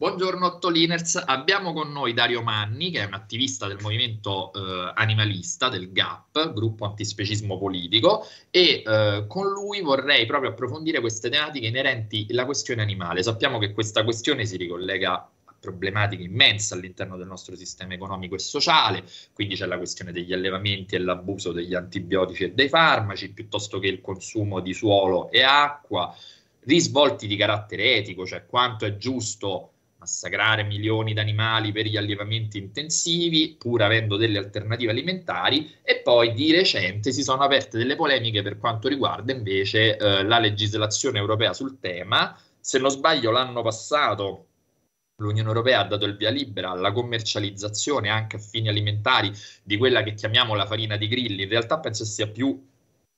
Buongiorno Ottoliners, abbiamo con noi Dario Manni che è un attivista del movimento eh, animalista del GAP, gruppo antispecismo politico e eh, con lui vorrei proprio approfondire queste tematiche inerenti alla questione animale. Sappiamo che questa questione si ricollega a problematiche immense all'interno del nostro sistema economico e sociale, quindi c'è la questione degli allevamenti e l'abuso degli antibiotici e dei farmaci, piuttosto che il consumo di suolo e acqua, risvolti di carattere etico, cioè quanto è giusto massacrare milioni di animali per gli allevamenti intensivi, pur avendo delle alternative alimentari, e poi di recente si sono aperte delle polemiche per quanto riguarda invece eh, la legislazione europea sul tema. Se non sbaglio, l'anno passato l'Unione Europea ha dato il via libera alla commercializzazione anche a fini alimentari di quella che chiamiamo la farina di grilli. In realtà penso sia più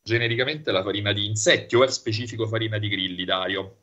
genericamente la farina di insetti o è specifico farina di grilli, Dario?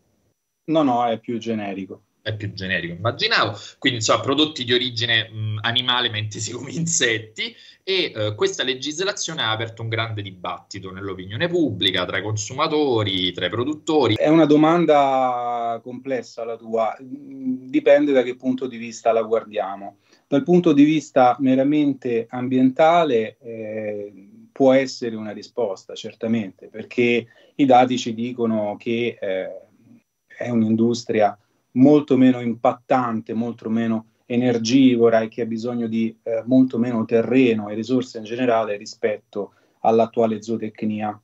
No, no, è più generico è più generico, immaginavo, quindi insomma prodotti di origine mh, animale ma intesi come insetti e eh, questa legislazione ha aperto un grande dibattito nell'opinione pubblica tra i consumatori, tra i produttori. È una domanda complessa la tua, dipende da che punto di vista la guardiamo. Dal punto di vista meramente ambientale eh, può essere una risposta, certamente, perché i dati ci dicono che eh, è un'industria molto meno impattante, molto meno energivora e che ha bisogno di eh, molto meno terreno e risorse in generale rispetto all'attuale zootecnia.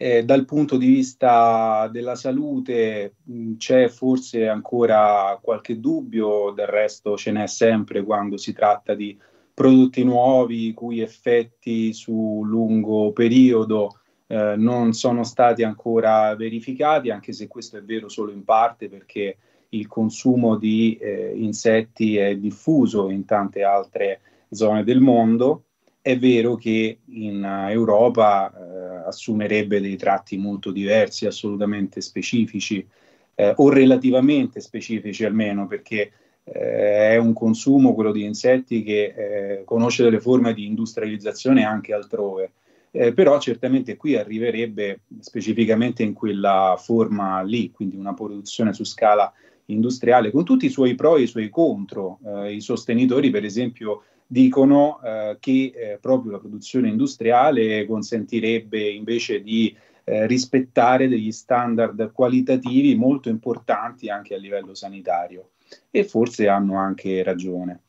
Eh, dal punto di vista della salute mh, c'è forse ancora qualche dubbio, del resto ce n'è sempre quando si tratta di prodotti nuovi, i cui effetti su lungo periodo eh, non sono stati ancora verificati, anche se questo è vero solo in parte perché il consumo di eh, insetti è diffuso in tante altre zone del mondo. È vero che in Europa eh, assumerebbe dei tratti molto diversi, assolutamente specifici, eh, o relativamente specifici almeno, perché eh, è un consumo, quello di insetti, che eh, conosce delle forme di industrializzazione anche altrove eh, però certamente qui arriverebbe specificamente in quella forma lì, quindi una produzione su scala industriale con tutti i suoi pro e i suoi contro. Eh, I sostenitori, per esempio, dicono eh, che eh, proprio la produzione industriale consentirebbe invece di eh, rispettare degli standard qualitativi molto importanti anche a livello sanitario e forse hanno anche ragione.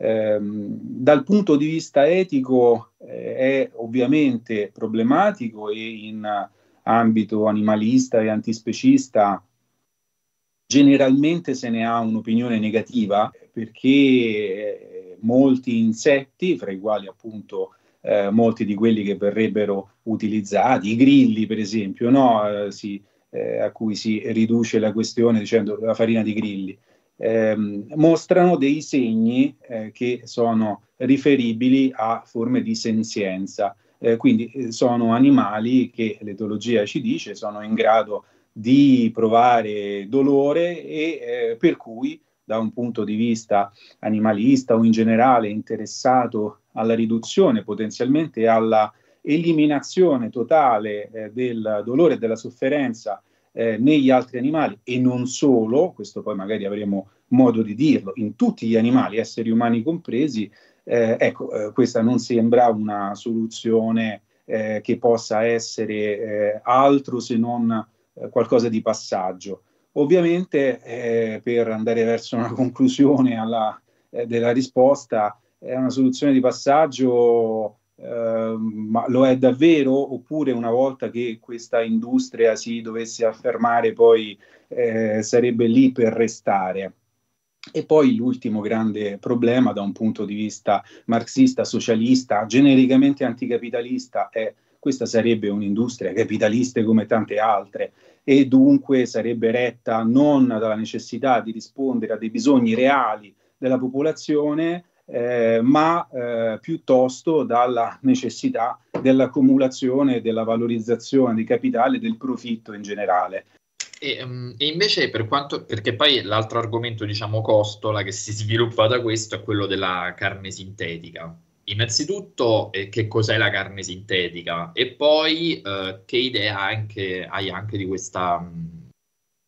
Ehm, dal punto di vista etico eh, è ovviamente problematico e in ambito animalista e antispecista generalmente se ne ha un'opinione negativa perché eh, molti insetti, fra i quali appunto eh, molti di quelli che verrebbero utilizzati, i grilli per esempio, no? eh, si, eh, a cui si riduce la questione dicendo la farina di grilli, ehm, mostrano dei segni eh, che sono riferibili a forme di senzienza. Eh, quindi eh, sono animali che l'etologia ci dice sono in grado di provare dolore e eh, per cui da un punto di vista animalista o in generale interessato alla riduzione, potenzialmente alla eliminazione totale eh, del dolore e della sofferenza eh, negli altri animali e non solo, questo poi magari avremo modo di dirlo, in tutti gli animali, esseri umani compresi, eh, ecco, eh, questa non sembra una soluzione eh, che possa essere eh, altro se non qualcosa di passaggio. Ovviamente, per andare verso una conclusione alla, della risposta, è una soluzione di passaggio Uh, ma lo è davvero oppure una volta che questa industria si dovesse affermare poi eh, sarebbe lì per restare? E poi l'ultimo grande problema da un punto di vista marxista, socialista, genericamente anticapitalista è questa sarebbe un'industria capitalista come tante altre e dunque sarebbe retta non dalla necessità di rispondere a dei bisogni reali della popolazione, eh, ma eh, piuttosto dalla necessità dell'accumulazione e della valorizzazione di capitale e del profitto in generale. E, um, e, invece per quanto, perché poi l'altro argomento, diciamo, costola che si sviluppa da questo è quello della carne sintetica. Innanzitutto, eh, che cos'è la carne sintetica? E poi, eh, che idea anche, hai anche di questa,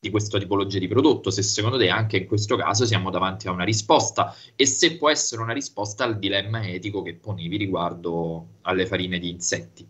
di questa tipologia di prodotto, se secondo te anche in questo caso siamo davanti a una risposta e se può essere una risposta al dilemma etico che ponevi riguardo alle farine di insetti.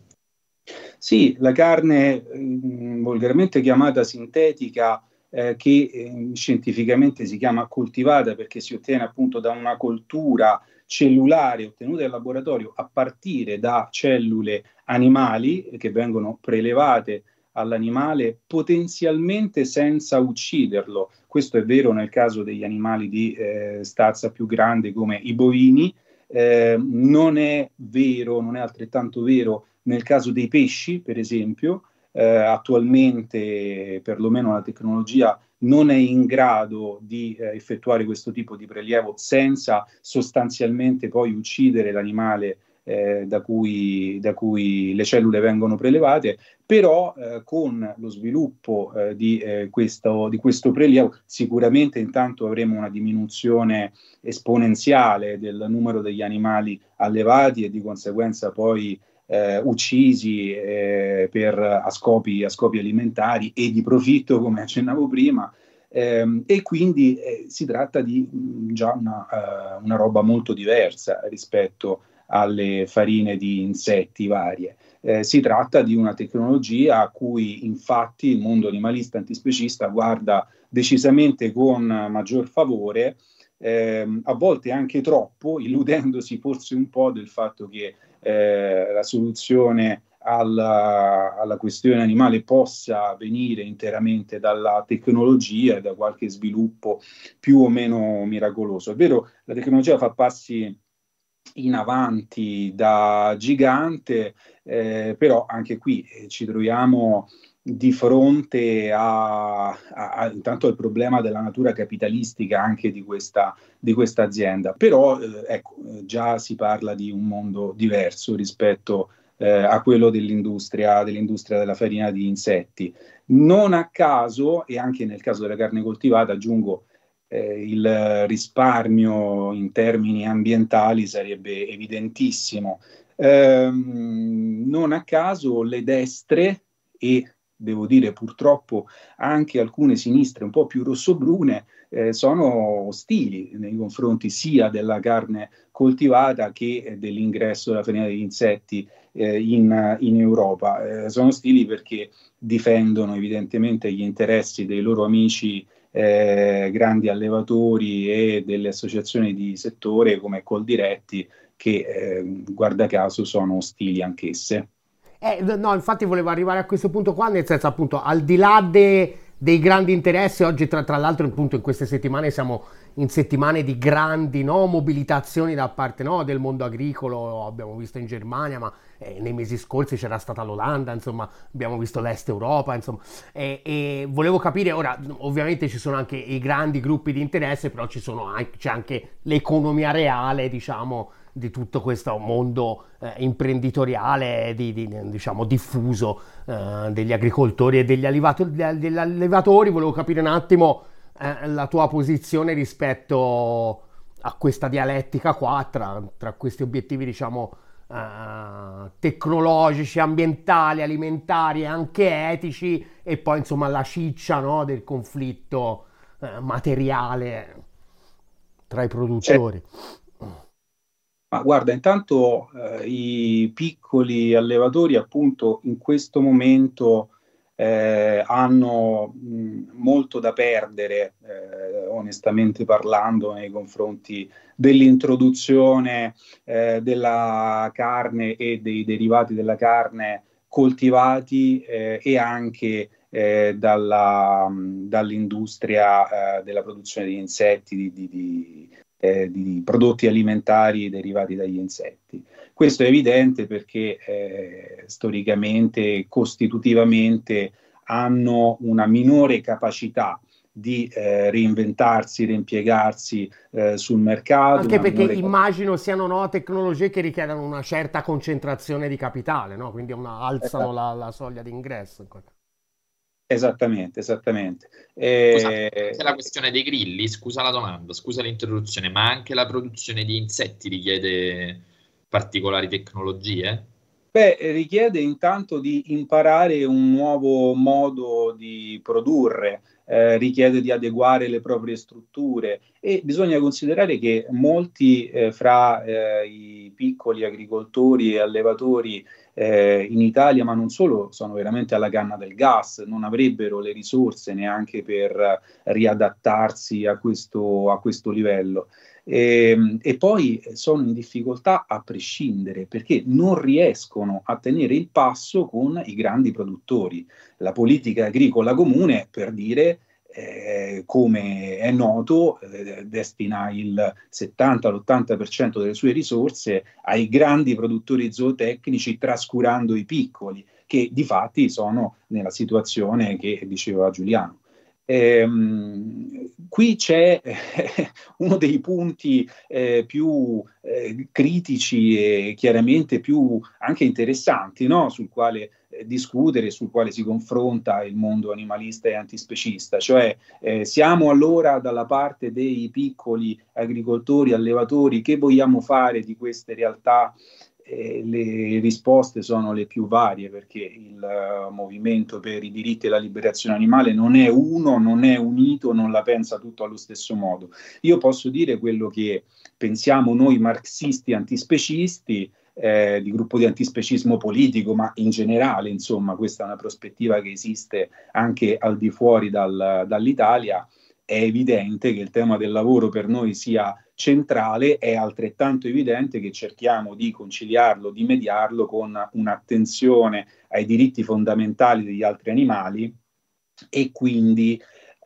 Sì, la carne mh, volgarmente chiamata sintetica, eh, che eh, scientificamente si chiama coltivata perché si ottiene appunto da una coltura cellulare ottenuta in laboratorio a partire da cellule animali che vengono prelevate all'animale potenzialmente senza ucciderlo. Questo è vero nel caso degli animali di eh, stazza più grande come i bovini, eh, non è vero, non è altrettanto vero nel caso dei pesci, per esempio. Eh, attualmente, perlomeno la tecnologia non è in grado di eh, effettuare questo tipo di prelievo senza sostanzialmente poi uccidere l'animale eh, da, cui, da, cui, le cellule vengono prelevate, però eh, con lo sviluppo eh, di, eh, questo, di, questo, prelievo sicuramente intanto avremo una diminuzione esponenziale del numero degli animali allevati e di conseguenza poi eh, uccisi eh, per, a, scopi, a scopi alimentari e di profitto, come accennavo prima, eh, e quindi eh, si tratta di mh, già una, uh, una, roba molto diversa rispetto alle farine di insetti varie. Eh, si tratta di una tecnologia a cui infatti il mondo animalista antispecista guarda decisamente con maggior favore, eh, a volte anche troppo, illudendosi forse un po' del fatto che eh, la soluzione alla, alla, questione animale possa venire interamente dalla tecnologia e da qualche sviluppo più o meno miracoloso. È vero, la tecnologia fa passi in avanti da gigante, eh, però anche qui eh, ci troviamo di fronte a, a, a, intanto al problema della natura capitalistica anche di questa, di questa azienda. Però eh, ecco, già si parla di un mondo diverso rispetto eh, a quello dell'industria, dell'industria della farina di insetti. Non a caso, e anche nel caso della carne coltivata, aggiungo eh, il risparmio in termini ambientali sarebbe evidentissimo. Eh, non a caso le destre e devo dire purtroppo anche alcune sinistre un po' più rossobrune eh, sono ostili nei confronti sia della carne coltivata che dell'ingresso della farina degli insetti eh, in, in, Europa. Eh, sono ostili perché difendono evidentemente gli interessi dei loro amici eh, grandi allevatori e delle associazioni di settore come Coldiretti che eh, guarda caso sono ostili anch'esse. Eh, no, infatti volevo arrivare a questo punto qua, nel senso appunto al di là de, dei grandi interessi, oggi tra, tra, l'altro appunto in queste settimane siamo in settimane di grandi no, mobilitazioni da parte no, del mondo agricolo, abbiamo visto in Germania, ma eh, nei mesi scorsi c'era stata l'Olanda, insomma abbiamo visto l'Est Europa, insomma, e, e, volevo capire, ora ovviamente ci sono anche i grandi gruppi di interesse, però anche, c'è anche l'economia reale, diciamo, di tutto questo mondo eh, imprenditoriale di, di, diciamo, diffuso eh, degli agricoltori e degli, allevatori, degli allevatori. Volevo capire un attimo eh, la tua posizione rispetto a questa dialettica qua tra, tra questi obiettivi, diciamo, Uh, tecnologici, ambientali, alimentari e anche etici e poi insomma la ciccia no, del conflitto uh, materiale tra i produttori. Ma guarda, intanto eh, i piccoli allevatori appunto in questo momento eh, hanno mh, molto da perdere, eh, onestamente parlando, nei confronti dell'introduzione eh, della carne e dei derivati della carne coltivati eh, e anche eh, dalla, dall'industria eh, della produzione di insetti, di, di, di di prodotti alimentari derivati dagli insetti. Questo è evidente perché eh, storicamente, costitutivamente, hanno una minore capacità di eh, reinventarsi, reimpiegarsi eh, sul mercato. Anche perché immagino siano no, tecnologie che richiedono una certa concentrazione di capitale, no? quindi una, alzano la, la, soglia d'ingresso. Esattamente, esattamente. E... Scusa, la questione dei grilli, scusa la domanda, scusa l'interruzione, ma anche la produzione di insetti richiede particolari tecnologie? Beh, richiede intanto di imparare un nuovo modo di produrre, eh, richiede di adeguare le proprie strutture e bisogna considerare che molti eh, fra eh, i piccoli agricoltori e allevatori eh, in Italia, ma non solo, sono veramente alla canna del gas, non avrebbero le risorse neanche per riadattarsi a questo, a questo livello. E, ehm, e, poi sono in difficoltà a prescindere perché non riescono a tenere il passo con i grandi produttori. La politica agricola comune, per dire, eh, come è noto, eh, destina il 70-80% delle sue risorse ai grandi produttori zootecnici, trascurando i piccoli, che di fatti sono nella situazione che diceva Giuliano. Ehm, qui c'è uno dei punti eh, più eh, critici e chiaramente più anche interessanti no? sul quale eh, discutere, sul quale si confronta il mondo animalista e antispecista, cioè eh, siamo allora dalla parte dei piccoli agricoltori, allevatori, che vogliamo fare di queste realtà le risposte sono le più varie perché il uh, movimento per i diritti e la liberazione animale non è uno, non è unito, non la pensa tutto allo stesso modo. Io posso dire quello che pensiamo noi marxisti antispecisti, eh, di gruppo di antispecismo politico, ma in generale, insomma, questa è una prospettiva che esiste anche al di fuori dal, dall'Italia. È evidente che il tema del lavoro per noi sia centrale, è altrettanto evidente che cerchiamo di conciliarlo, di mediarlo con un'attenzione ai diritti fondamentali degli altri animali e quindi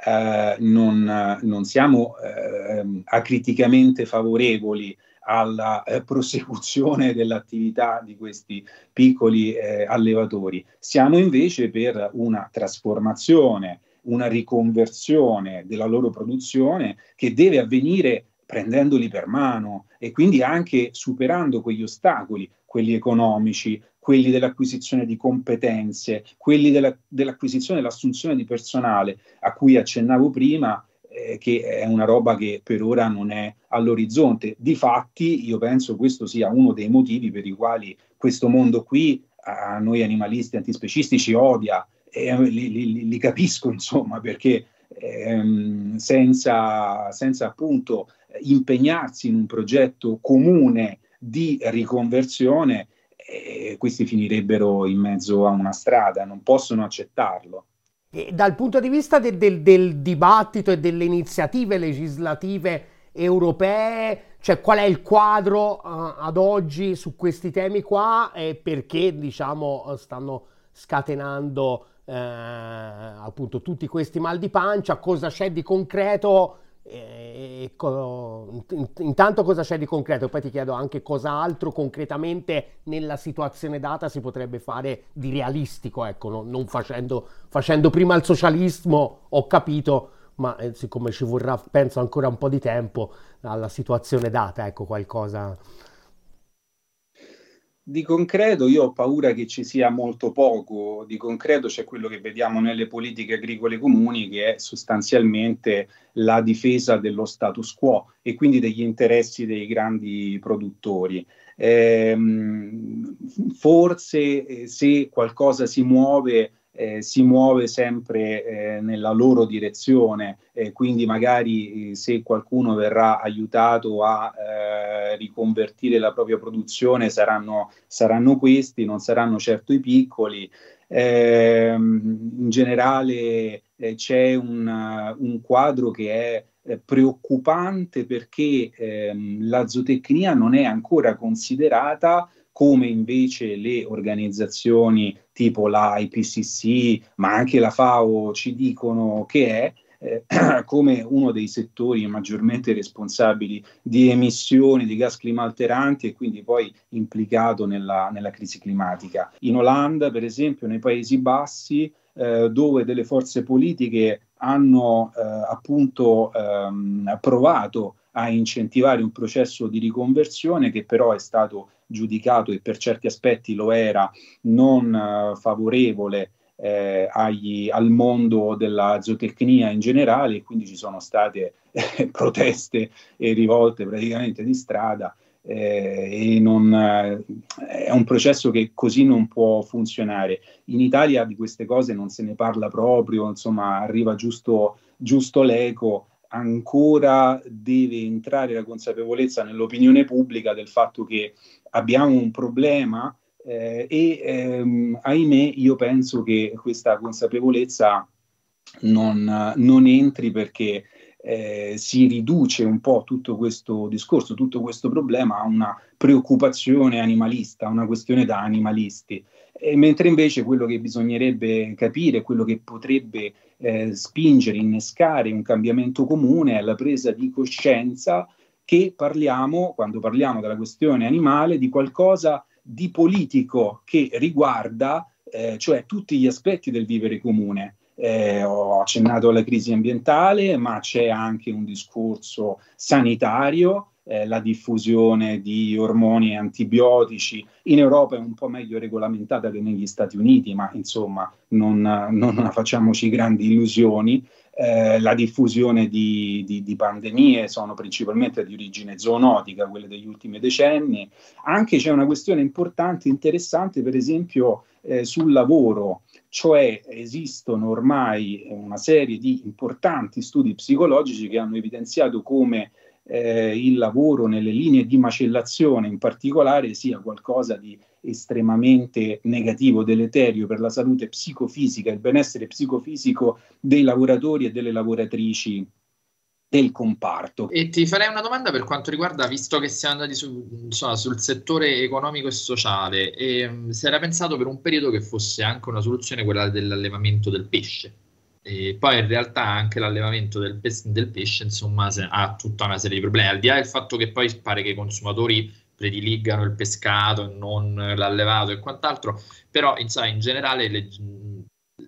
eh, non, non, siamo eh, acriticamente favorevoli alla eh, prosecuzione dell'attività di questi piccoli eh, allevatori. Siamo invece per una trasformazione, una riconversione della loro produzione che deve avvenire prendendoli per mano e quindi anche superando quegli ostacoli, quelli economici, quelli dell'acquisizione di competenze, quelli della, dell'acquisizione e dell'assunzione di personale a cui accennavo prima, eh, che è una roba che per ora non è all'orizzonte. Difatti, io penso questo sia uno dei motivi per i quali questo mondo qui a noi animalisti antispecisti ci odia e li, li, li capisco, insomma, perché ehm, senza, senza appunto impegnarsi in un progetto comune di riconversione, eh, questi finirebbero in mezzo a una strada, non possono accettarlo. E dal punto di vista del, del, del dibattito e delle iniziative legislative europee, cioè qual è il quadro uh, ad oggi su questi temi qua e perché diciamo stanno scatenando eh, appunto tutti questi mal di pancia, cosa c'è di concreto e, co- intanto cosa c'è di concreto? Poi ti chiedo anche cosa altro concretamente nella situazione data si potrebbe fare di realistico, ecco, no? non facendo, facendo, prima il socialismo, ho capito, ma eh, siccome ci vorrà, penso, ancora un po' di tempo alla situazione data, ecco, qualcosa di concreto io ho paura che ci sia molto poco, di concreto c'è quello che vediamo nelle politiche agricole comuni che è sostanzialmente la difesa dello status quo e quindi degli interessi dei grandi produttori. Eh, forse se qualcosa si muove eh, si muove sempre eh, nella loro direzione, eh, quindi magari eh, se qualcuno verrà aiutato a eh, riconvertire la propria produzione saranno, saranno, questi, non saranno certo i piccoli. Ehm, in generale eh, c'è un, un, quadro che è preoccupante perché ehm, la zootecnia non è ancora considerata come invece le organizzazioni tipo la IPCC, ma anche la FAO ci dicono che è, eh, come uno dei settori maggiormente responsabili di emissioni di gas climalteranti e quindi poi implicato nella, nella crisi climatica. In Olanda, per esempio, nei Paesi Bassi, eh, dove delle forze politiche hanno eh, appunto ehm, provato a incentivare un processo di riconversione che però è stato giudicato e per certi aspetti lo era non uh, favorevole eh, agli, al mondo della zootecnia in generale, quindi ci sono state eh, proteste e rivolte praticamente di strada eh, e non, eh, è un processo che così non può funzionare. In Italia di queste cose non se ne parla proprio, insomma arriva giusto, giusto l'eco, ancora deve entrare la consapevolezza nell'opinione pubblica del fatto che abbiamo un problema eh, e ehm, ahimè io penso che questa consapevolezza non, non entri perché eh, si riduce un po' tutto questo discorso, tutto questo problema a una preoccupazione animalista, a una questione da animalisti. E mentre invece quello che bisognerebbe capire, quello che potrebbe eh, spingere, innescare un cambiamento comune è la presa di coscienza che parliamo, quando parliamo della questione animale, di qualcosa di politico che riguarda eh, cioè tutti gli aspetti del vivere comune. Eh, ho accennato alla crisi ambientale, ma c'è anche un discorso sanitario, eh, la diffusione di ormoni e antibiotici. In Europa è un po' meglio regolamentata che negli Stati Uniti, ma insomma non, non facciamoci grandi illusioni. Eh, la diffusione di, di, di, pandemie sono principalmente di origine zoonotica, quelle degli ultimi decenni. Anche c'è una questione importante, interessante, per esempio eh, sul lavoro cioè esistono ormai una serie di importanti studi psicologici che hanno evidenziato come eh, il lavoro nelle linee di macellazione in particolare sia qualcosa di estremamente negativo, deleterio per la salute psicofisica, il benessere psicofisico dei lavoratori e delle lavoratrici del comparto. E ti farei una domanda per quanto riguarda, visto che siamo andati su, insomma, sul settore economico e sociale, e, um, si era pensato per un periodo che fosse anche una soluzione quella dell'allevamento del pesce. E poi in realtà anche l'allevamento del, pes- del pesce insomma, se- ha tutta una serie di problemi, al di là del fatto che poi pare che i consumatori prediligano il pescato e non l'allevato e quant'altro, però insomma, in generale le,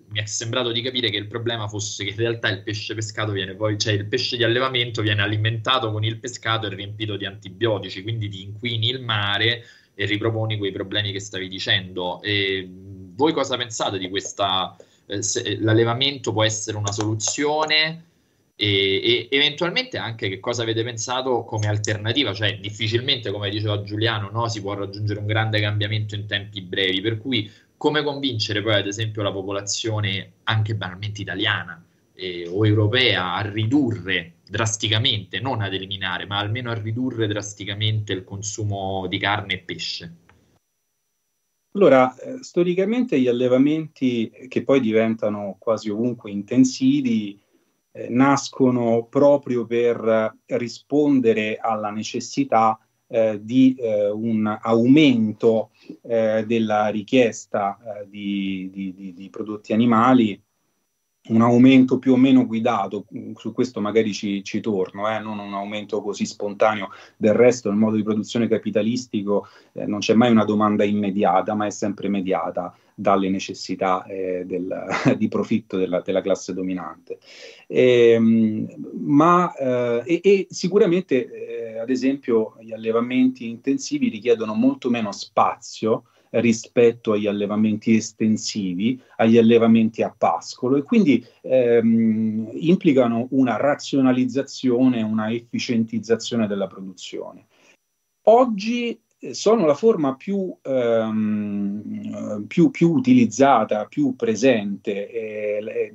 mi è sembrato di capire che il problema fosse che in realtà il pesce pescato viene poi, cioè il pesce di allevamento viene alimentato con il pescato e riempito di antibiotici, quindi ti inquini il mare e riproponi quei problemi che stavi dicendo. E voi cosa pensate di questa? Eh, se, l'allevamento può essere una soluzione? E, e, eventualmente anche che cosa avete pensato come alternativa, cioè difficilmente, come diceva Giuliano, no, si può raggiungere un grande cambiamento in tempi brevi, per cui come convincere poi ad esempio la popolazione anche banalmente italiana eh, o europea a ridurre drasticamente, non ad eliminare, ma almeno a ridurre drasticamente il consumo di carne e pesce? Allora, eh, storicamente gli allevamenti che poi diventano quasi ovunque intensivi eh, nascono proprio per rispondere alla necessità eh, di eh, un aumento eh, della richiesta eh, di, di, di, prodotti animali, un aumento più o meno guidato, su questo magari ci, ci torno, eh, non un aumento così spontaneo, del resto nel modo di produzione capitalistico eh, non c'è mai una domanda immediata, ma è sempre mediata dalle necessità eh, del, di profitto della, della classe dominante. E, ehm, ma, eh, e, e, sicuramente, eh, ad esempio, gli allevamenti intensivi richiedono molto meno spazio rispetto agli allevamenti estensivi, agli allevamenti a pascolo e quindi ehm, implicano una razionalizzazione, una efficientizzazione della produzione. Oggi sono la forma più, ehm, più, più utilizzata, più presente. Eh,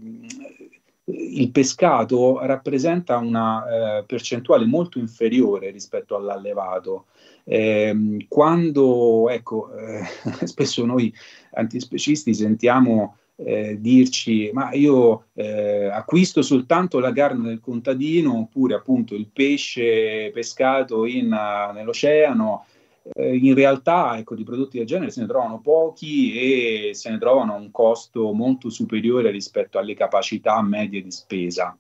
il pescato rappresenta una eh, percentuale molto inferiore rispetto all'allevato. Eh, quando, ecco, eh, spesso noi antispecisti sentiamo eh, dirci ma io eh, acquisto soltanto la carne del contadino oppure appunto il pesce pescato in, nell'oceano eh, in realtà ecco, di prodotti del genere se ne trovano pochi e se ne trovano a un costo molto superiore rispetto alle capacità medie di spesa.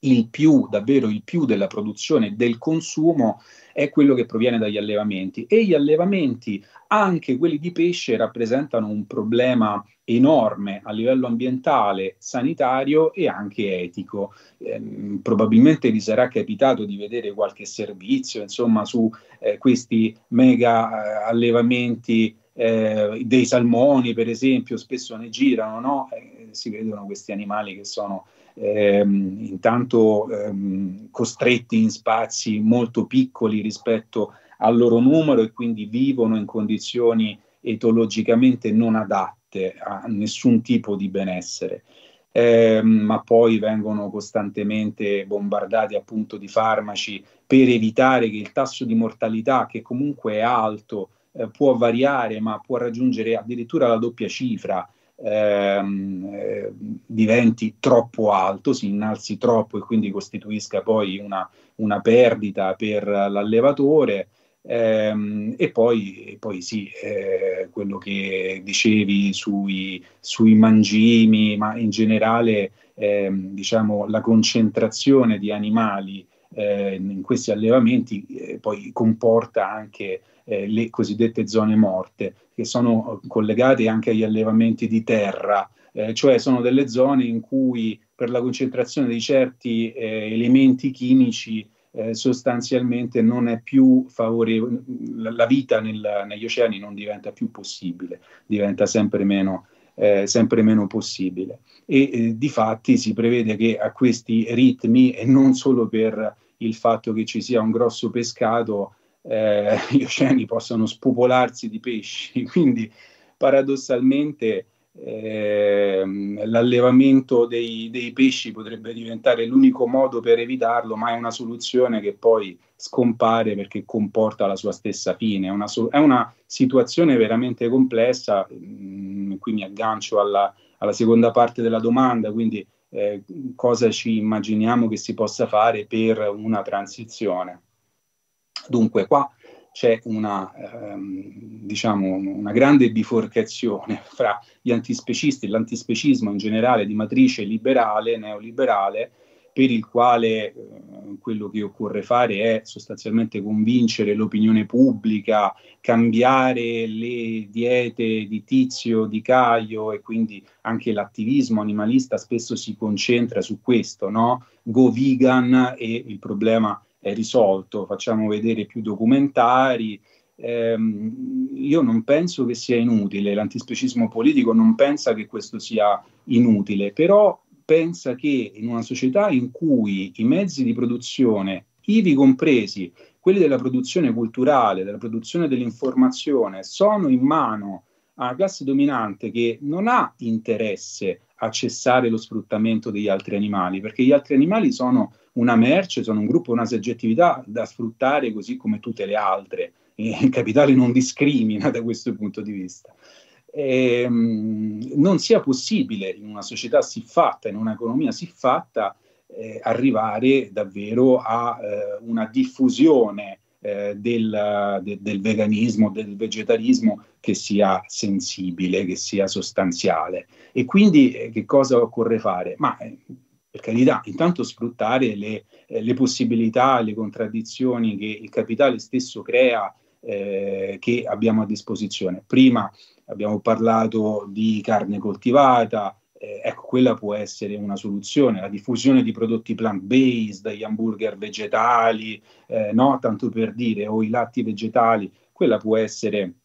Il più, davvero il più della produzione del consumo è quello che proviene dagli allevamenti e gli allevamenti, anche quelli di pesce, rappresentano un problema enorme a livello ambientale, sanitario e anche etico. Eh, probabilmente vi sarà capitato di vedere qualche servizio, insomma, su eh, questi mega eh, allevamenti eh, dei salmoni, per esempio, spesso ne girano, no? Eh, si vedono questi animali che sono ehm, intanto ehm, costretti in spazi molto piccoli rispetto al loro numero e quindi vivono in condizioni etologicamente non adatte a nessun tipo di benessere. Eh, ma poi vengono costantemente bombardati appunto di farmaci per evitare che il tasso di mortalità, che comunque è alto, eh, può variare, ma può raggiungere addirittura la doppia cifra, ehm, eh, diventi troppo alto, si innalzi troppo e quindi costituisca poi una, una perdita per l'allevatore. Ehm, e poi, poi sì, eh, quello che dicevi sui, sui, mangimi, ma in generale ehm, diciamo, la concentrazione di animali eh, in questi allevamenti eh, poi comporta anche eh, le cosiddette zone morte, che sono collegate anche agli allevamenti di terra, eh, cioè sono delle zone in cui per la concentrazione di certi eh, elementi chimici eh, sostanzialmente non è più favorevole, la, la vita nel, negli oceani non diventa più possibile, diventa sempre meno, eh, sempre meno possibile. E eh, di fatti si prevede che a questi ritmi, e non solo per il fatto che ci sia un grosso pescato, eh, gli oceani possano spopolarsi di pesci, quindi paradossalmente eh, l'allevamento dei, dei, pesci potrebbe diventare l'unico modo per evitarlo, ma è una soluzione che poi scompare perché comporta la sua stessa fine. È una, è una situazione veramente complessa, mm, qui mi aggancio alla, alla, seconda parte della domanda, quindi eh, cosa ci immaginiamo che si possa fare per una transizione. Dunque, qua c'è una, ehm, diciamo, una grande biforcazione fra gli antispecisti e l'antispecismo in generale di matrice liberale, neoliberale, per il quale eh, quello che occorre fare è sostanzialmente convincere l'opinione pubblica, cambiare le diete di Tizio, di Caio e quindi anche l'attivismo animalista spesso si concentra su questo, no? Go vegan e il problema è risolto, facciamo vedere più documentari. Eh, io non penso che sia inutile, l'antispecismo politico non pensa che questo sia inutile, però pensa che in una società in cui i mezzi di produzione, ivi compresi quelli della produzione culturale, della produzione dell'informazione, sono in mano a una classe dominante che non ha interesse a cessare lo sfruttamento degli altri animali, perché gli altri animali sono una merce, sono un gruppo, una soggettività da sfruttare così come tutte le altre. Il capitale non discrimina da questo punto di vista. E, ehm, non sia possibile in una società siffatta, in un'economia siffatta, eh, arrivare davvero a eh, una diffusione eh, del, de, del, veganismo, del vegetarismo che sia sensibile, che sia sostanziale. E quindi eh, che cosa occorre fare? Ma eh, per carità, intanto sfruttare le, eh, le, possibilità, le contraddizioni che il capitale stesso crea, eh, che abbiamo a disposizione. Prima abbiamo parlato di carne coltivata, eh, ecco, quella può essere una soluzione, la diffusione di prodotti plant-based, gli hamburger vegetali, eh, no? tanto per dire, o i latti vegetali, quella può essere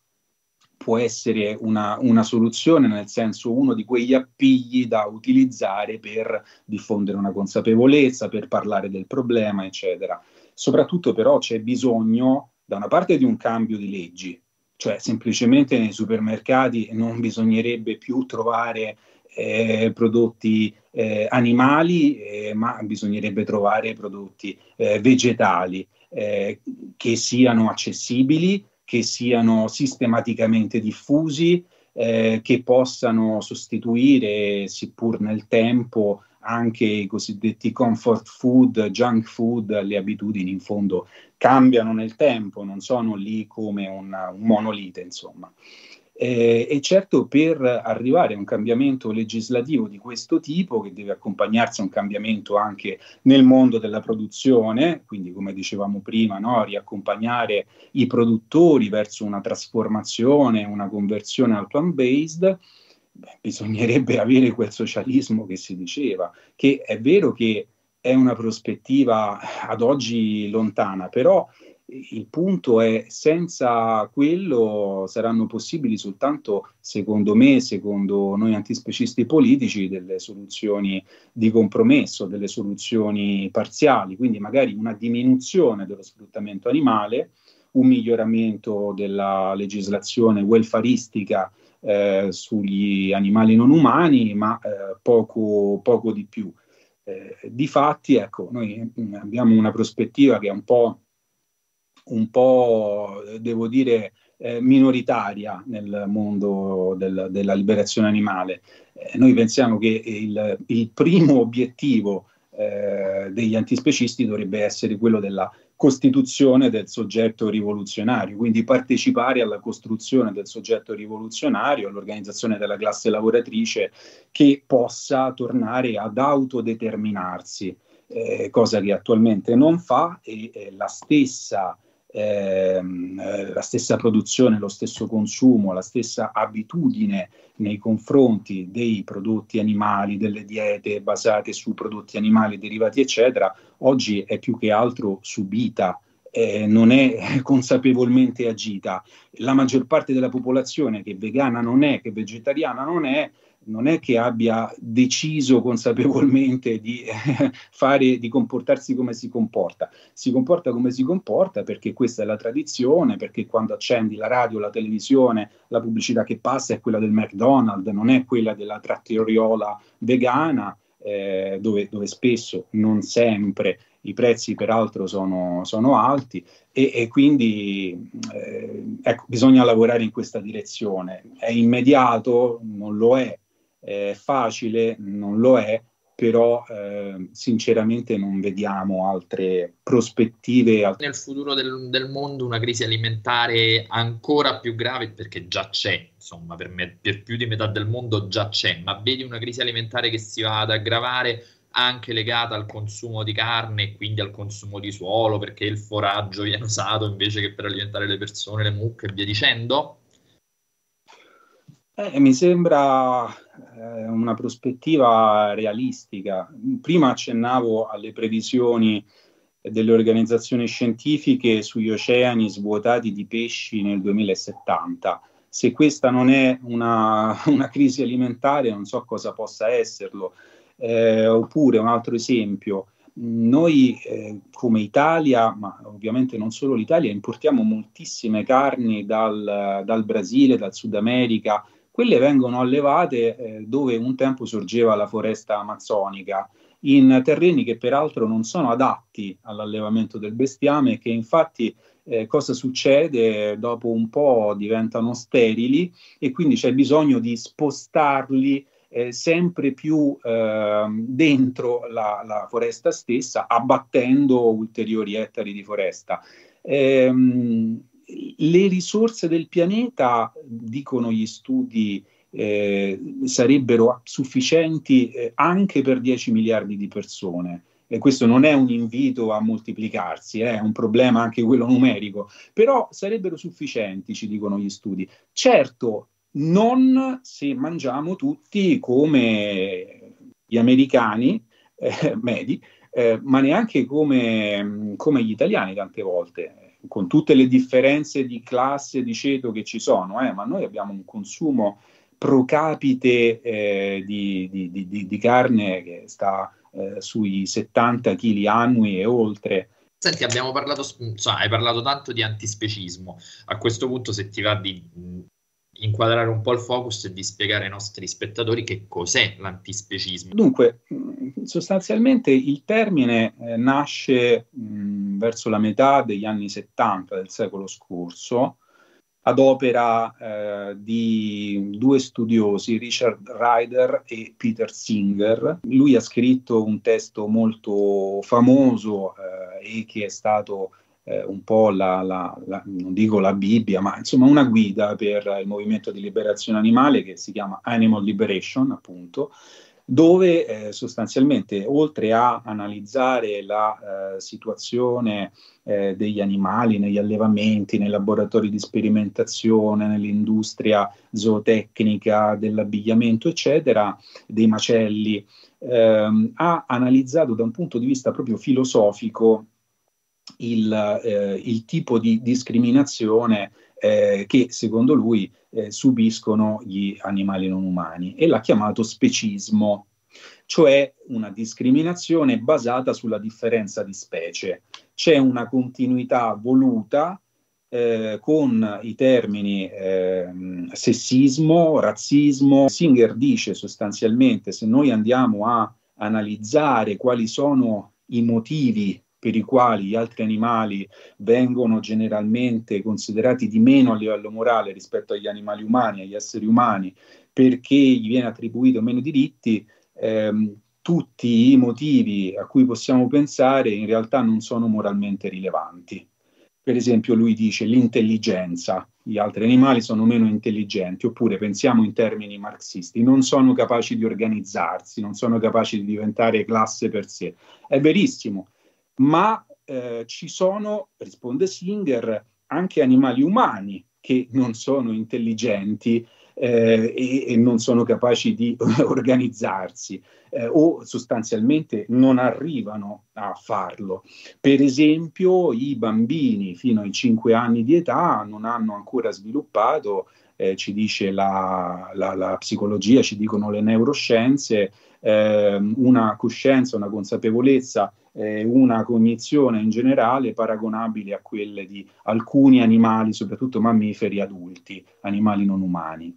può essere una, una, soluzione, nel senso uno di quegli appigli da utilizzare per diffondere una consapevolezza, per parlare del problema, eccetera. Soprattutto però c'è bisogno da una parte di un cambio di leggi, cioè semplicemente nei supermercati non bisognerebbe più trovare eh, prodotti eh, animali, eh, ma bisognerebbe trovare prodotti eh, vegetali eh, che siano accessibili, che siano sistematicamente diffusi, eh, che possano sostituire, seppur nel tempo, anche i cosiddetti comfort food, junk food, le abitudini in fondo cambiano nel tempo, non sono lì come un, un monolite, insomma. Eh, e certo per arrivare a un cambiamento legislativo di questo tipo, che deve accompagnarsi a un cambiamento anche nel mondo della produzione, quindi come dicevamo prima, no, riaccompagnare i produttori verso una trasformazione, una conversione al plant-based, beh, bisognerebbe avere quel socialismo che si diceva, che è vero che è una prospettiva ad oggi lontana, però il punto è senza quello saranno possibili soltanto, secondo me, secondo noi antispecisti politici, delle soluzioni di compromesso, delle soluzioni parziali, quindi magari una diminuzione dello sfruttamento animale un miglioramento della legislazione welfaristica eh, sugli animali non umani, ma eh, poco, poco, di più. Eh, difatti, ecco, noi mm, abbiamo una prospettiva che è un po', un po' devo dire, eh, minoritaria nel mondo del, della liberazione animale. Eh, noi pensiamo che il, il primo obiettivo eh, degli antispecisti dovrebbe essere quello della costituzione del soggetto rivoluzionario, quindi partecipare alla costruzione del soggetto rivoluzionario, all'organizzazione della classe lavoratrice che possa tornare ad autodeterminarsi, eh, cosa che attualmente non fa e eh, la stessa ehm, eh, la stessa produzione, lo stesso consumo, la stessa abitudine nei confronti dei prodotti animali, delle diete basate su prodotti animali derivati, eccetera, oggi è più che altro subita. Eh, non è consapevolmente agita. La maggior parte della popolazione che vegana non è, che vegetariana non è, non è che abbia deciso consapevolmente di, fare, di comportarsi come si comporta, si comporta come si comporta perché questa è la tradizione, perché quando accendi la radio, la televisione, la pubblicità che passa è quella del McDonald's, non è quella della trattoriola vegana, eh, dove, dove, spesso, non sempre, i prezzi peraltro sono, sono alti e, e quindi eh, ecco, bisogna lavorare in questa direzione. È immediato? Non lo è eh, facile, non lo è, però eh, sinceramente non vediamo altre prospettive. Nel futuro del, del, mondo una crisi alimentare ancora più grave perché già c'è, insomma per, me, per più di metà del mondo già c'è, ma vedi una crisi alimentare che si va ad aggravare anche legata al consumo di carne e quindi al consumo di suolo perché il foraggio viene usato invece che per alimentare le persone, le mucche e via dicendo? Eh, mi sembra eh, una prospettiva realistica. Prima accennavo alle previsioni delle organizzazioni scientifiche sugli oceani svuotati di pesci nel 2070. Se questa non è una, una crisi alimentare, non so cosa possa esserlo. Eh, oppure un altro esempio, noi eh, come Italia, ma ovviamente non solo l'Italia, importiamo moltissime carni dal, dal Brasile, dal Sud America, quelle vengono allevate eh, dove un tempo sorgeva la foresta amazzonica, in terreni che peraltro non sono adatti all'allevamento del bestiame, che infatti eh, cosa succede? Dopo un po' diventano sterili e quindi c'è bisogno di spostarli eh, sempre più eh, dentro la, la, foresta stessa, abbattendo ulteriori ettari di foresta. Ehm, le risorse del pianeta, dicono gli studi, eh, sarebbero sufficienti eh, anche per 10 miliardi di persone. E questo non è un invito a moltiplicarsi, eh, è un problema anche quello numerico, però sarebbero sufficienti, ci dicono gli studi. Certo, non se mangiamo tutti come gli americani eh, medi, eh, ma neanche come, come, gli italiani tante volte con tutte le differenze di classe di ceto che ci sono, eh, ma noi abbiamo un consumo pro capite eh, di, di, di, di, carne che sta eh, sui 70 kg annui e oltre. Senti, abbiamo parlato, cioè, hai parlato tanto di antispecismo. A questo punto, se ti va di inquadrare un po' il focus e di spiegare ai nostri spettatori che cos'è l'antispecismo. Dunque, sostanzialmente il termine eh, nasce mh, verso la metà degli anni 70 del secolo scorso ad opera eh, di due studiosi, Richard Ryder e Peter Singer. Lui ha scritto un testo molto famoso eh, e che è stato eh, un po' la, la, la, non dico la Bibbia, ma insomma una guida per il movimento di liberazione animale che si chiama Animal Liberation, appunto, dove eh, sostanzialmente oltre a analizzare la eh, situazione eh, degli animali negli allevamenti, nei laboratori di sperimentazione, nell'industria zootecnica, dell'abbigliamento, eccetera, dei macelli, ehm, ha analizzato da un punto di vista proprio filosofico il, eh, il tipo di discriminazione eh, che secondo lui eh, subiscono gli animali non umani e l'ha chiamato specismo, cioè una discriminazione basata sulla differenza di specie. C'è una continuità voluta eh, con i termini eh, sessismo, razzismo. Singer dice sostanzialmente se noi andiamo a analizzare quali sono i motivi per i quali gli altri animali vengono generalmente considerati di meno a livello morale rispetto agli animali umani, agli esseri umani, perché gli viene attribuito meno diritti, ehm, tutti i motivi a cui possiamo pensare in realtà non sono moralmente rilevanti. Per esempio lui dice l'intelligenza, gli altri animali sono meno intelligenti, oppure pensiamo in termini marxisti, non sono capaci di organizzarsi, non sono capaci di diventare classe per sé. È verissimo, ma eh, ci sono, risponde Singer, anche animali umani che non sono intelligenti eh, e, e, non sono capaci di organizzarsi eh, o sostanzialmente non arrivano a farlo. Per esempio, i bambini fino ai 5 anni di età non hanno ancora sviluppato, eh, ci dice la, la, la, psicologia, ci dicono le neuroscienze, ehm, una coscienza, una consapevolezza eh, una cognizione in generale paragonabile a quelle di alcuni animali, soprattutto mammiferi adulti, animali non umani.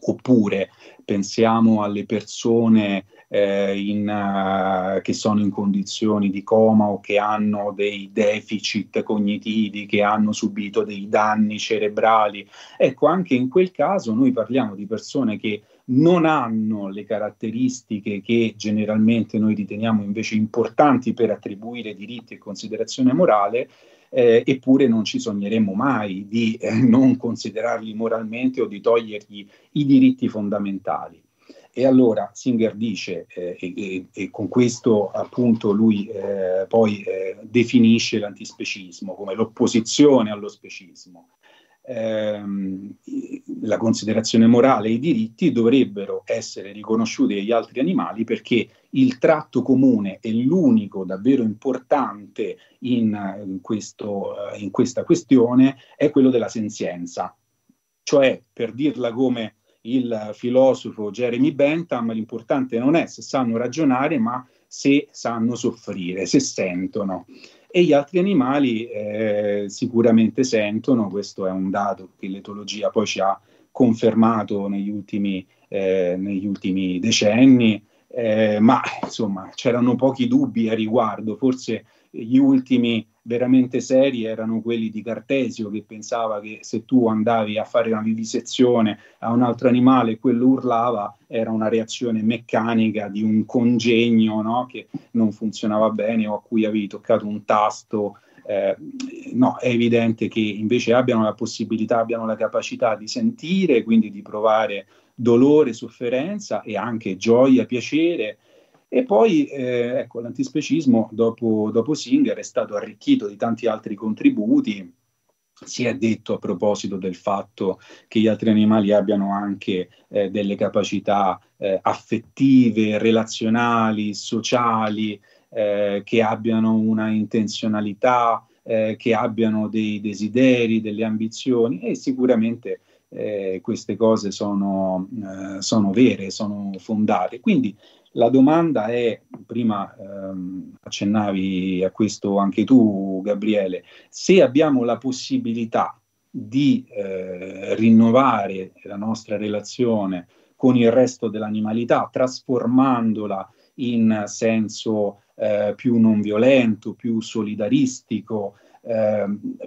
Oppure pensiamo alle persone eh, in, uh, che sono in condizioni di coma o che hanno dei deficit cognitivi, che hanno subito dei danni cerebrali. Ecco, anche in quel caso noi parliamo di persone che non hanno le caratteristiche che generalmente noi riteniamo invece importanti per attribuire diritti e considerazione morale, eh, eppure non ci sogneremmo mai di eh, non considerarli moralmente o di togliergli i diritti fondamentali. E allora Singer dice, eh, e, e, con questo appunto lui eh, poi eh, definisce l'antispecismo come l'opposizione allo specismo. Ehm, la considerazione morale e i diritti dovrebbero essere riconosciuti agli altri animali perché il tratto comune e l'unico davvero importante in, in, questo, in questa questione è quello della senzienza. Cioè, per dirla come il filosofo Jeremy Bentham, l'importante non è se sanno ragionare, ma se sanno soffrire, se sentono. E gli altri animali eh, sicuramente sentono, questo è un dato che l'etologia poi ci ha confermato negli ultimi, eh, negli ultimi decenni, eh, ma insomma c'erano pochi dubbi a riguardo, forse gli ultimi veramente seri erano quelli di Cartesio che pensava che se tu andavi a fare una vivisezione a un altro animale e quello urlava era una reazione meccanica di un congegno no? che non funzionava bene o a cui avevi toccato un tasto. Eh, no, è evidente che invece abbiano la possibilità, abbiano la capacità di sentire, quindi di provare dolore, sofferenza e anche gioia, piacere e poi eh, ecco, l'antispecismo dopo, dopo Singer è stato arricchito di tanti altri contributi. Si è detto a proposito del fatto che gli altri animali abbiano anche eh, delle capacità eh, affettive, relazionali, sociali, eh, che abbiano una intenzionalità, eh, che abbiano dei desideri, delle ambizioni e sicuramente eh, queste cose sono, sono vere, sono fondate. Quindi la domanda è, prima ehm, accennavi a questo anche tu Gabriele, se abbiamo la possibilità di eh, rinnovare la nostra relazione con il resto dell'animalità, trasformandola in senso eh, più non violento, più solidaristico, eh,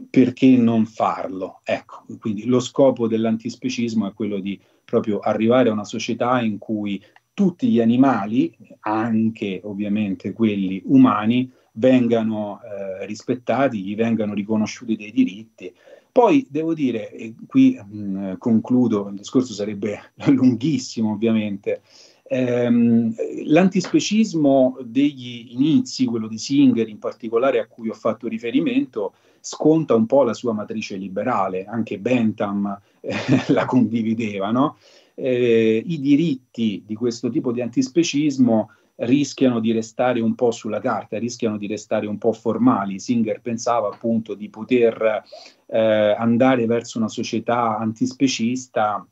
perché non farlo? Ecco, quindi lo scopo dell'antispecismo è quello di proprio arrivare a una società in cui tutti gli animali, anche ovviamente quelli umani, vengano eh, rispettati, gli vengano riconosciuti dei diritti. Poi devo dire, e qui mh, mm, concludo, il discorso sarebbe lunghissimo ovviamente, ehm, l'antispecismo degli inizi, quello di Singer in particolare a cui ho fatto riferimento, sconta un po' la sua matrice liberale, anche Bentham eh, la condivideva, no? Eh, i diritti di questo tipo di antispecismo rischiano di restare un po' sulla carta, rischiano di restare un po' formali. Singer pensava appunto di poter eh, andare verso una società antispecista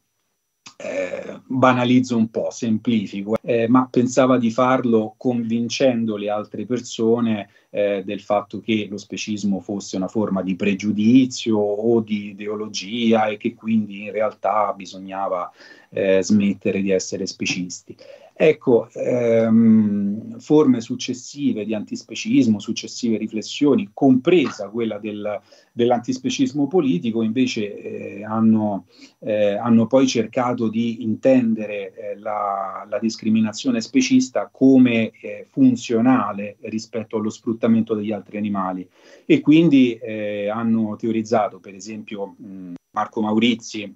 eh, banalizzo un po', semplifico, eh, ma pensava di farlo convincendo le altre persone eh, del fatto che lo specismo fosse una forma di pregiudizio o di ideologia e che quindi in realtà bisognava eh, smettere di essere specisti. Ecco, ehm, forme successive di antispecismo, successive riflessioni, compresa quella del, dell'antispecismo politico, invece eh, hanno, eh, hanno, poi cercato di intendere eh, la, la, discriminazione specista come eh, funzionale rispetto allo sfruttamento degli altri animali e quindi eh, hanno teorizzato, per esempio, mh, Marco Maurizi,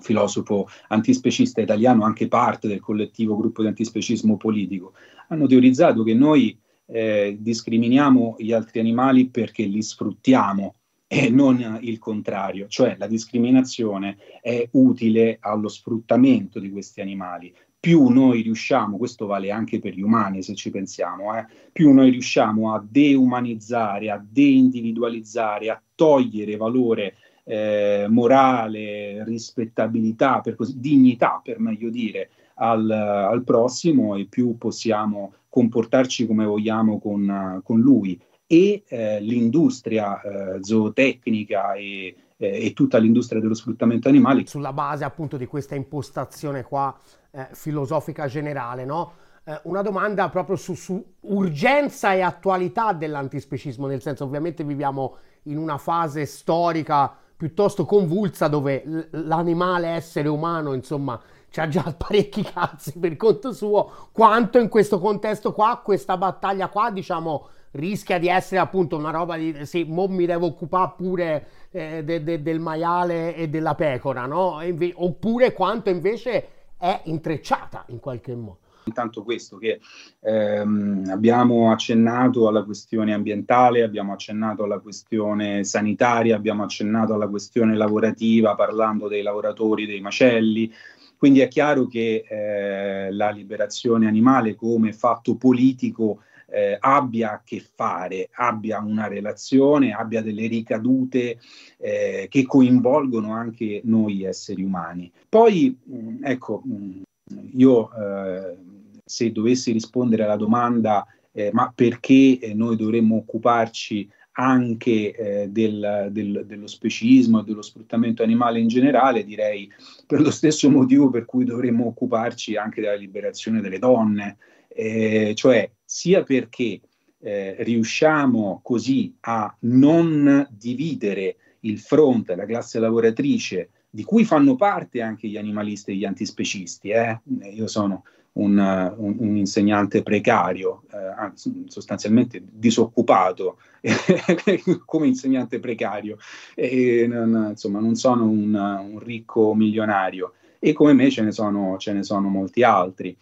filosofo antispecista italiano, anche parte del collettivo gruppo di antispecismo politico, hanno teorizzato che noi eh, discriminiamo gli altri animali perché li sfruttiamo e non il contrario, cioè la discriminazione è utile allo sfruttamento di questi animali. Più noi riusciamo, questo vale anche per gli umani se ci pensiamo, eh, più noi riusciamo a deumanizzare, a deindividualizzare, a togliere valore eh, morale, rispettabilità, per così, dignità per meglio dire, al, al, prossimo e più possiamo comportarci come vogliamo con, con lui. E eh, l'industria eh, zootecnica e, eh, e, tutta l'industria dello sfruttamento animale. Sulla base appunto di questa impostazione qua eh, filosofica generale, no? Eh, una domanda proprio su, su urgenza e attualità dell'antispecismo, nel senso ovviamente viviamo in una fase storica piuttosto convulsa dove l'animale essere umano, insomma, c'ha già parecchi cazzi per conto suo, quanto in questo contesto qua, questa battaglia qua, diciamo, rischia di essere appunto una roba di sì, mo mi devo occupare pure eh, de, de, del maiale e della pecora, no? Inve- oppure quanto invece è intrecciata in qualche modo. Intanto questo che ehm, abbiamo accennato alla questione ambientale, abbiamo accennato alla questione sanitaria, abbiamo accennato alla questione lavorativa parlando dei lavoratori dei macelli. Quindi è chiaro che eh, la liberazione animale come fatto politico eh, abbia a che fare, abbia una relazione, abbia delle ricadute eh, che coinvolgono anche noi esseri umani. Poi, mh, ecco, mh, io eh, se dovessi rispondere alla domanda eh, ma perché eh, noi dovremmo occuparci anche eh, del, del, dello specismo e dello sfruttamento animale in generale, direi per lo stesso motivo per cui dovremmo occuparci anche della liberazione delle donne, eh, cioè sia perché eh, riusciamo così a non dividere il fronte, la classe lavoratrice, di cui fanno parte anche gli animalisti e gli antispecisti. Eh? Io sono un, un, un insegnante precario, eh, sostanzialmente disoccupato come insegnante precario, e non, insomma non sono un, un, ricco milionario e come me ce ne sono, ce ne sono molti altri.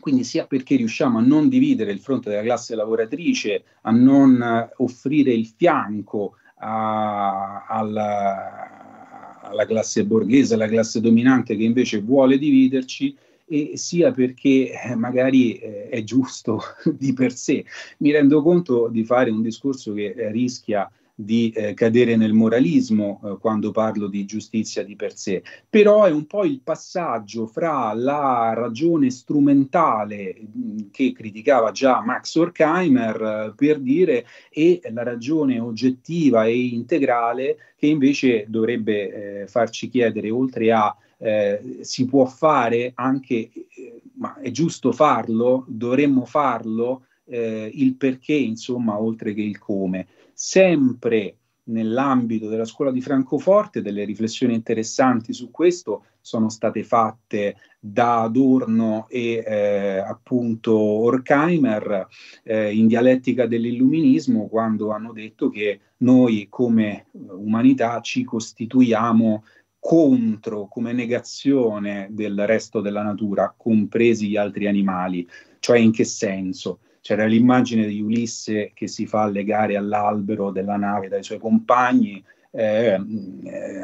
Quindi sia perché riusciamo a non dividere il fronte della classe lavoratrice, a non offrire il fianco a, alla, alla classe borghese, alla classe dominante che invece vuole dividerci, e sia perché eh, magari eh, è giusto di per sé. Mi rendo conto di fare un discorso che eh, rischia di eh, cadere nel moralismo eh, quando parlo di giustizia di per sé, però è un po' il passaggio fra la ragione strumentale mh, mm, che criticava già Max Horkheimer eh, per dire e la ragione oggettiva e integrale che invece dovrebbe farci chiedere oltre a eh, si può fare anche, eh, ma è giusto farlo, dovremmo farlo, eh, il perché, insomma, oltre che il come. Sempre nell'ambito della scuola di Francoforte delle riflessioni interessanti su questo sono state fatte da Adorno e eh, appunto Horkheimer eh, in dialettica dell'illuminismo quando hanno detto che noi come umanità ci costituiamo contro, come negazione del resto della natura, compresi gli altri animali. Cioè in che senso? C'era l'immagine di Ulisse che si fa legare all'albero della nave dai suoi compagni, eh,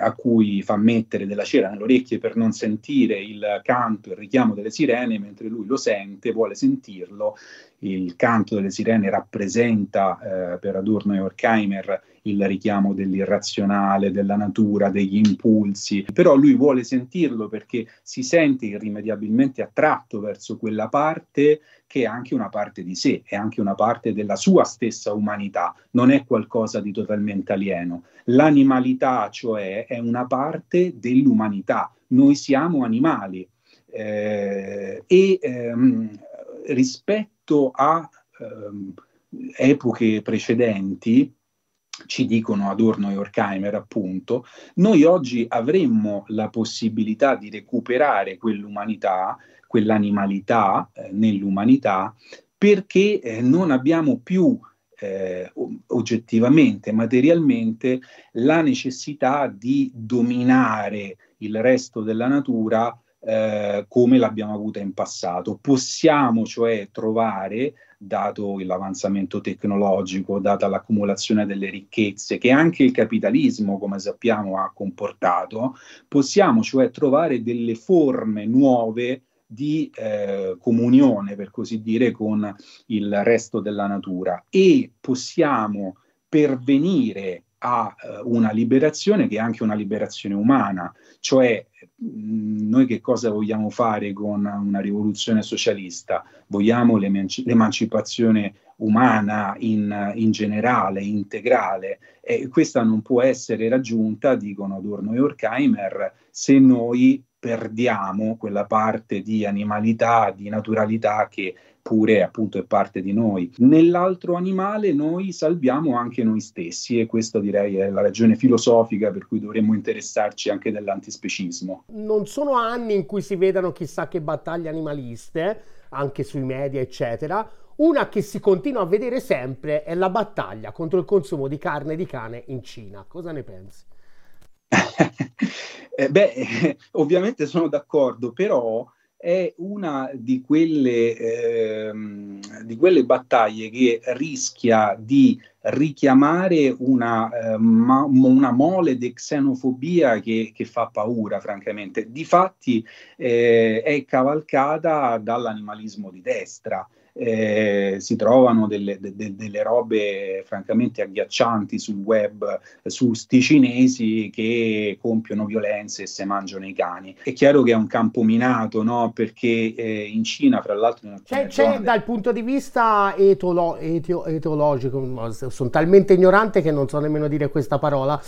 a cui fa mettere della cera nelle orecchie per non sentire il canto, il richiamo delle sirene, mentre lui lo sente, vuole sentirlo il canto delle sirene rappresenta eh, per Adorno e Horkheimer il richiamo dell'irrazionale, della natura, degli impulsi, però lui vuole sentirlo perché si sente irrimediabilmente attratto verso quella parte che è anche una parte di sé, è anche una parte della sua stessa umanità, non è qualcosa di totalmente alieno. L'animalità, cioè, è una parte dell'umanità, noi siamo animali. Eh, e ehm, rispetto a ehm, epoche precedenti, ci dicono Adorno e Horkheimer appunto, noi oggi avremmo la possibilità di recuperare quell'umanità, quell'animalità eh, nell'umanità, perché eh, non abbiamo più eh, oggettivamente, materialmente, la necessità di dominare il resto della natura eh, come l'abbiamo avuta in passato. Possiamo cioè trovare, dato l'avanzamento tecnologico, data l'accumulazione delle ricchezze che anche il capitalismo, come sappiamo, ha comportato, possiamo cioè trovare delle forme nuove di eh, comunione, per così dire, con il resto della natura e possiamo pervenire a eh, una liberazione che è anche una liberazione umana, cioè noi che cosa vogliamo fare con una rivoluzione socialista? Vogliamo l'emanci- l'emancipazione umana in, in, generale, integrale, e questa non può essere raggiunta, dicono Adorno e Horkheimer, se noi perdiamo quella parte di animalità, di naturalità che pure appunto è parte di noi. Nell'altro animale noi salviamo anche noi stessi e questa direi è la ragione filosofica per cui dovremmo interessarci anche dell'antispecismo. Non sono anni in cui si vedano chissà che battaglie animaliste, anche sui media eccetera. Una che si continua a vedere sempre è la battaglia contro il consumo di carne di cane in Cina. Cosa ne pensi? eh, beh, ovviamente sono d'accordo, però è una di quelle, ehm, di quelle battaglie che rischia di richiamare una, eh, ma, una mole di xenofobia che, che, fa paura, francamente. Difatti eh, è cavalcata dall'animalismo di destra eh, si trovano delle, de, de, delle, robe francamente agghiaccianti sul web su sti cinesi che compiono violenze e se mangiano i cani. È chiaro che è un campo minato, no? Perché eh, in Cina, fra l'altro... C'è, c'è dal punto di vista etolo, etio, etologico, sono talmente ignorante che non so nemmeno dire questa parola,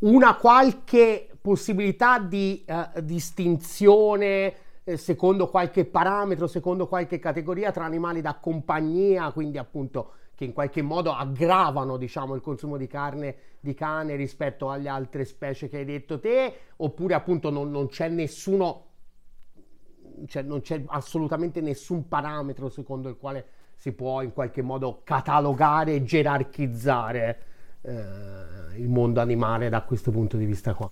una qualche possibilità di uh, distinzione eh, secondo qualche parametro, secondo qualche categoria tra animali da compagnia, quindi appunto che in qualche modo aggravano diciamo, il consumo di carne di cane rispetto alle altre specie che hai detto te, oppure appunto non, non c'è nessuno, cioè non c'è assolutamente nessun parametro secondo il quale si può in qualche modo catalogare e gerarchizzare eh, il mondo animale da questo punto di vista qua.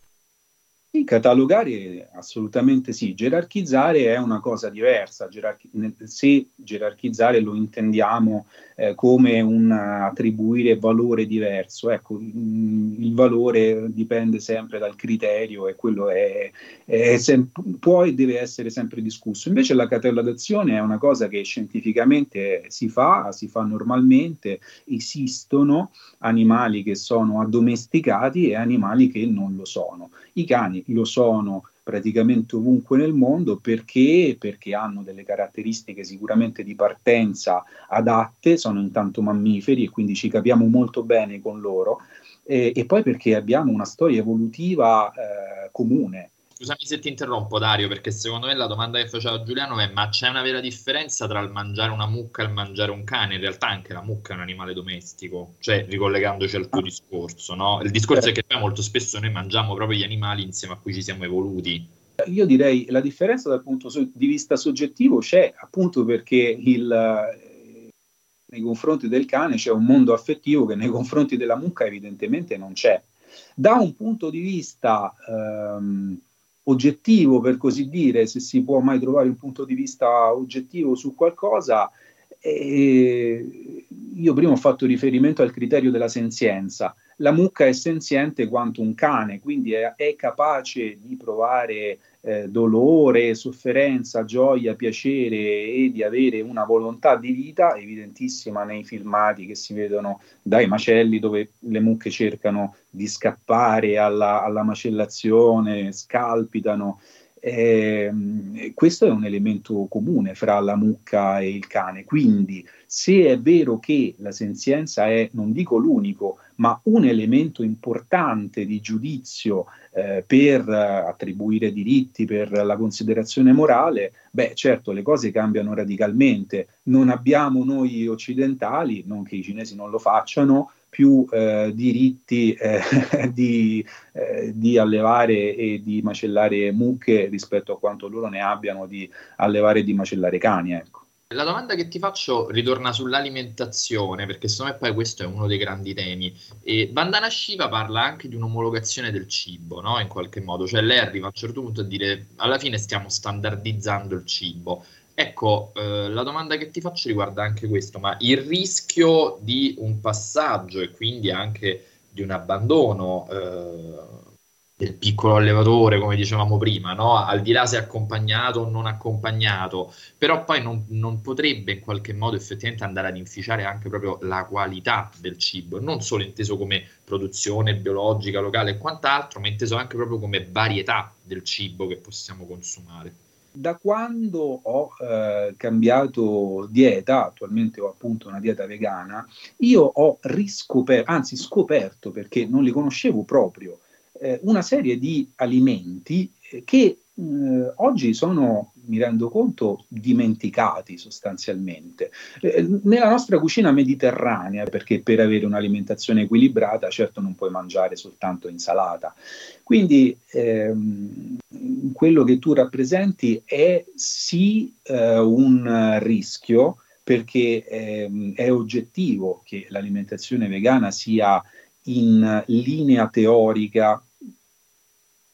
Catalogare assolutamente sì, gerarchizzare è una cosa diversa, gerarchi- se gerarchizzare lo intendiamo eh, come un attribuire valore diverso, ecco, il valore dipende sempre dal criterio e quello è, è sem- può e deve essere sempre discusso. Invece la catalogazione è una cosa che scientificamente si fa, si fa normalmente, esistono animali che sono addomesticati e animali che non lo sono. I cani lo sono praticamente ovunque nel mondo perché, perché hanno delle caratteristiche sicuramente di partenza adatte, sono intanto mammiferi e quindi ci capiamo molto bene con loro. E, e poi perché abbiamo una storia evolutiva eh, comune Scusami se ti interrompo Dario, perché secondo me la domanda che faceva Giuliano è ma c'è una vera differenza tra il mangiare una mucca e il mangiare un cane? In realtà anche la mucca è un animale domestico, cioè ricollegandoci al tuo ah. discorso, no? Il discorso è che poi molto spesso noi mangiamo proprio gli animali insieme a cui ci siamo evoluti. Io direi la differenza dal punto di vista soggettivo c'è appunto perché il, nei confronti del cane c'è un mondo affettivo che nei confronti della mucca evidentemente non c'è. Da un punto di vista... Ehm, oggettivo, per così dire, se si può mai trovare un punto di vista oggettivo su qualcosa, eh, io prima ho fatto riferimento al criterio della senzienza. La mucca è senziente quanto un cane, quindi è, è capace di provare eh, dolore, sofferenza, gioia, piacere e di avere una volontà di vita evidentissima nei filmati che si vedono dai macelli dove le mucche cercano di scappare alla, alla macellazione, scalpitano. Eh, questo è un elemento comune fra la mucca e il cane. Quindi, se è vero che la senzienza è, non dico l'unico, ma un elemento importante di giudizio eh, per attribuire diritti, per la considerazione morale, beh, certo, le cose cambiano radicalmente. Non abbiamo noi occidentali, non che i cinesi non lo facciano, più eh, diritti eh, di, eh, di, allevare e di macellare mucche rispetto a quanto loro ne abbiano di allevare e di macellare cani. Ecco. La domanda che ti faccio ritorna sull'alimentazione, perché secondo me poi questo è uno dei grandi temi. E Bandana Shiva parla anche di un'omologazione del cibo, no? In qualche modo, cioè lei arriva a un certo punto a dire alla fine stiamo standardizzando il cibo. Ecco, eh, la domanda che ti faccio riguarda anche questo, ma il rischio di un passaggio e quindi anche di un abbandono eh, del piccolo allevatore, come dicevamo prima, no? al di là se accompagnato o non accompagnato, però poi non, non, potrebbe in qualche modo effettivamente andare ad inficiare anche proprio la qualità del cibo, non solo inteso come produzione biologica, locale e quant'altro, ma inteso anche proprio come varietà del cibo che possiamo consumare da quando ho eh, cambiato dieta, attualmente ho appunto una dieta vegana, io ho riscoperto, anzi scoperto perché non li conoscevo proprio, eh, una serie di alimenti eh, che eh, oggi sono, mi rendo conto, dimenticati sostanzialmente. Eh, nella nostra cucina mediterranea, perché per avere un'alimentazione equilibrata, certo non puoi mangiare soltanto insalata. Quindi ehm, quello che tu rappresenti è sì eh, un rischio, perché ehm, è oggettivo che l'alimentazione vegana sia in linea teorica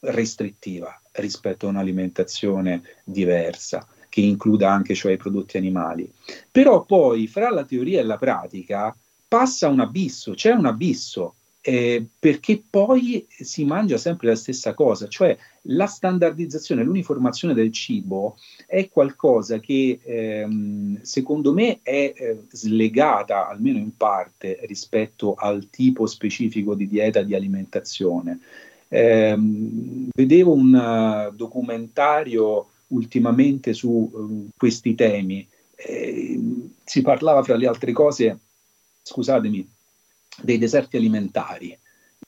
restrittiva rispetto a un'alimentazione diversa che includa anche cioè i prodotti animali. Però poi fra la teoria e la pratica passa un abisso, c'è un abisso eh, perché poi si mangia sempre la stessa cosa, cioè la standardizzazione, l'uniformazione del cibo è qualcosa che ehm, secondo me è eh, slegata, almeno in parte, rispetto al tipo specifico di dieta di alimentazione. Eh, vedevo un uh, documentario ultimamente su uh, questi temi. Eh, si parlava, fra le altre cose, scusatemi, dei deserti alimentari.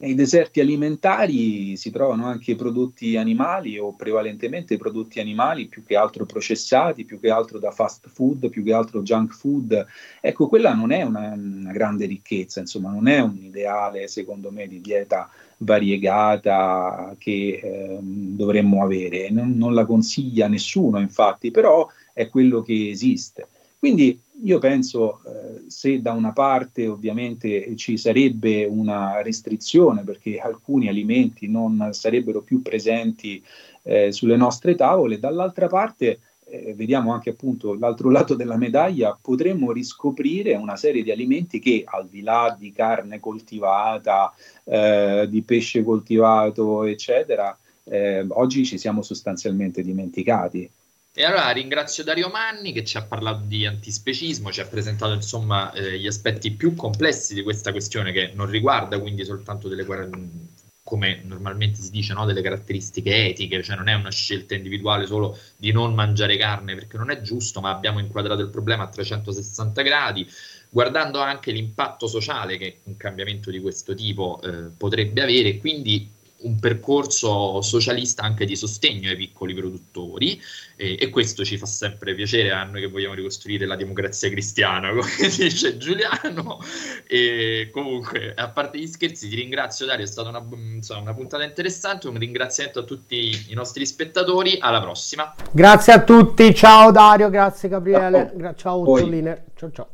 Nei deserti alimentari si trovano anche prodotti animali o prevalentemente prodotti animali più che altro processati, più che altro da fast food, più che altro junk food. Ecco, quella non è una, una grande ricchezza, insomma, non è un ideale, secondo me, di dieta variegata che eh, dovremmo avere. Non, non la consiglia nessuno, infatti, però è quello che esiste. Quindi io penso eh, se da una parte ovviamente ci sarebbe una restrizione perché alcuni alimenti non sarebbero più presenti eh, sulle nostre tavole, dall'altra parte eh, vediamo anche appunto l'altro lato della medaglia, potremmo riscoprire una serie di alimenti che al di là di carne coltivata, eh, di pesce coltivato, eccetera, eh, oggi ci siamo sostanzialmente dimenticati. E allora ringrazio Dario Manni che ci ha parlato di antispecismo, ci ha presentato insomma eh, gli aspetti più complessi di questa questione che non riguarda quindi soltanto delle come normalmente si dice, no? delle caratteristiche etiche, cioè non è una scelta individuale solo di non mangiare carne perché non è giusto, ma abbiamo inquadrato il problema a 360 gradi, guardando anche l'impatto sociale che un cambiamento di questo tipo eh, potrebbe avere, quindi un percorso socialista anche di sostegno ai piccoli produttori e, e, questo ci fa sempre piacere a noi che vogliamo ricostruire la democrazia cristiana, come dice Giuliano. E comunque, a parte gli scherzi, ti ringrazio Dario, è stata una, insomma, una puntata interessante, un ringraziamento a tutti i nostri spettatori, alla prossima. Grazie a tutti, ciao Dario, grazie Gabriele, ciao, Gra- ciao Ciao ciao.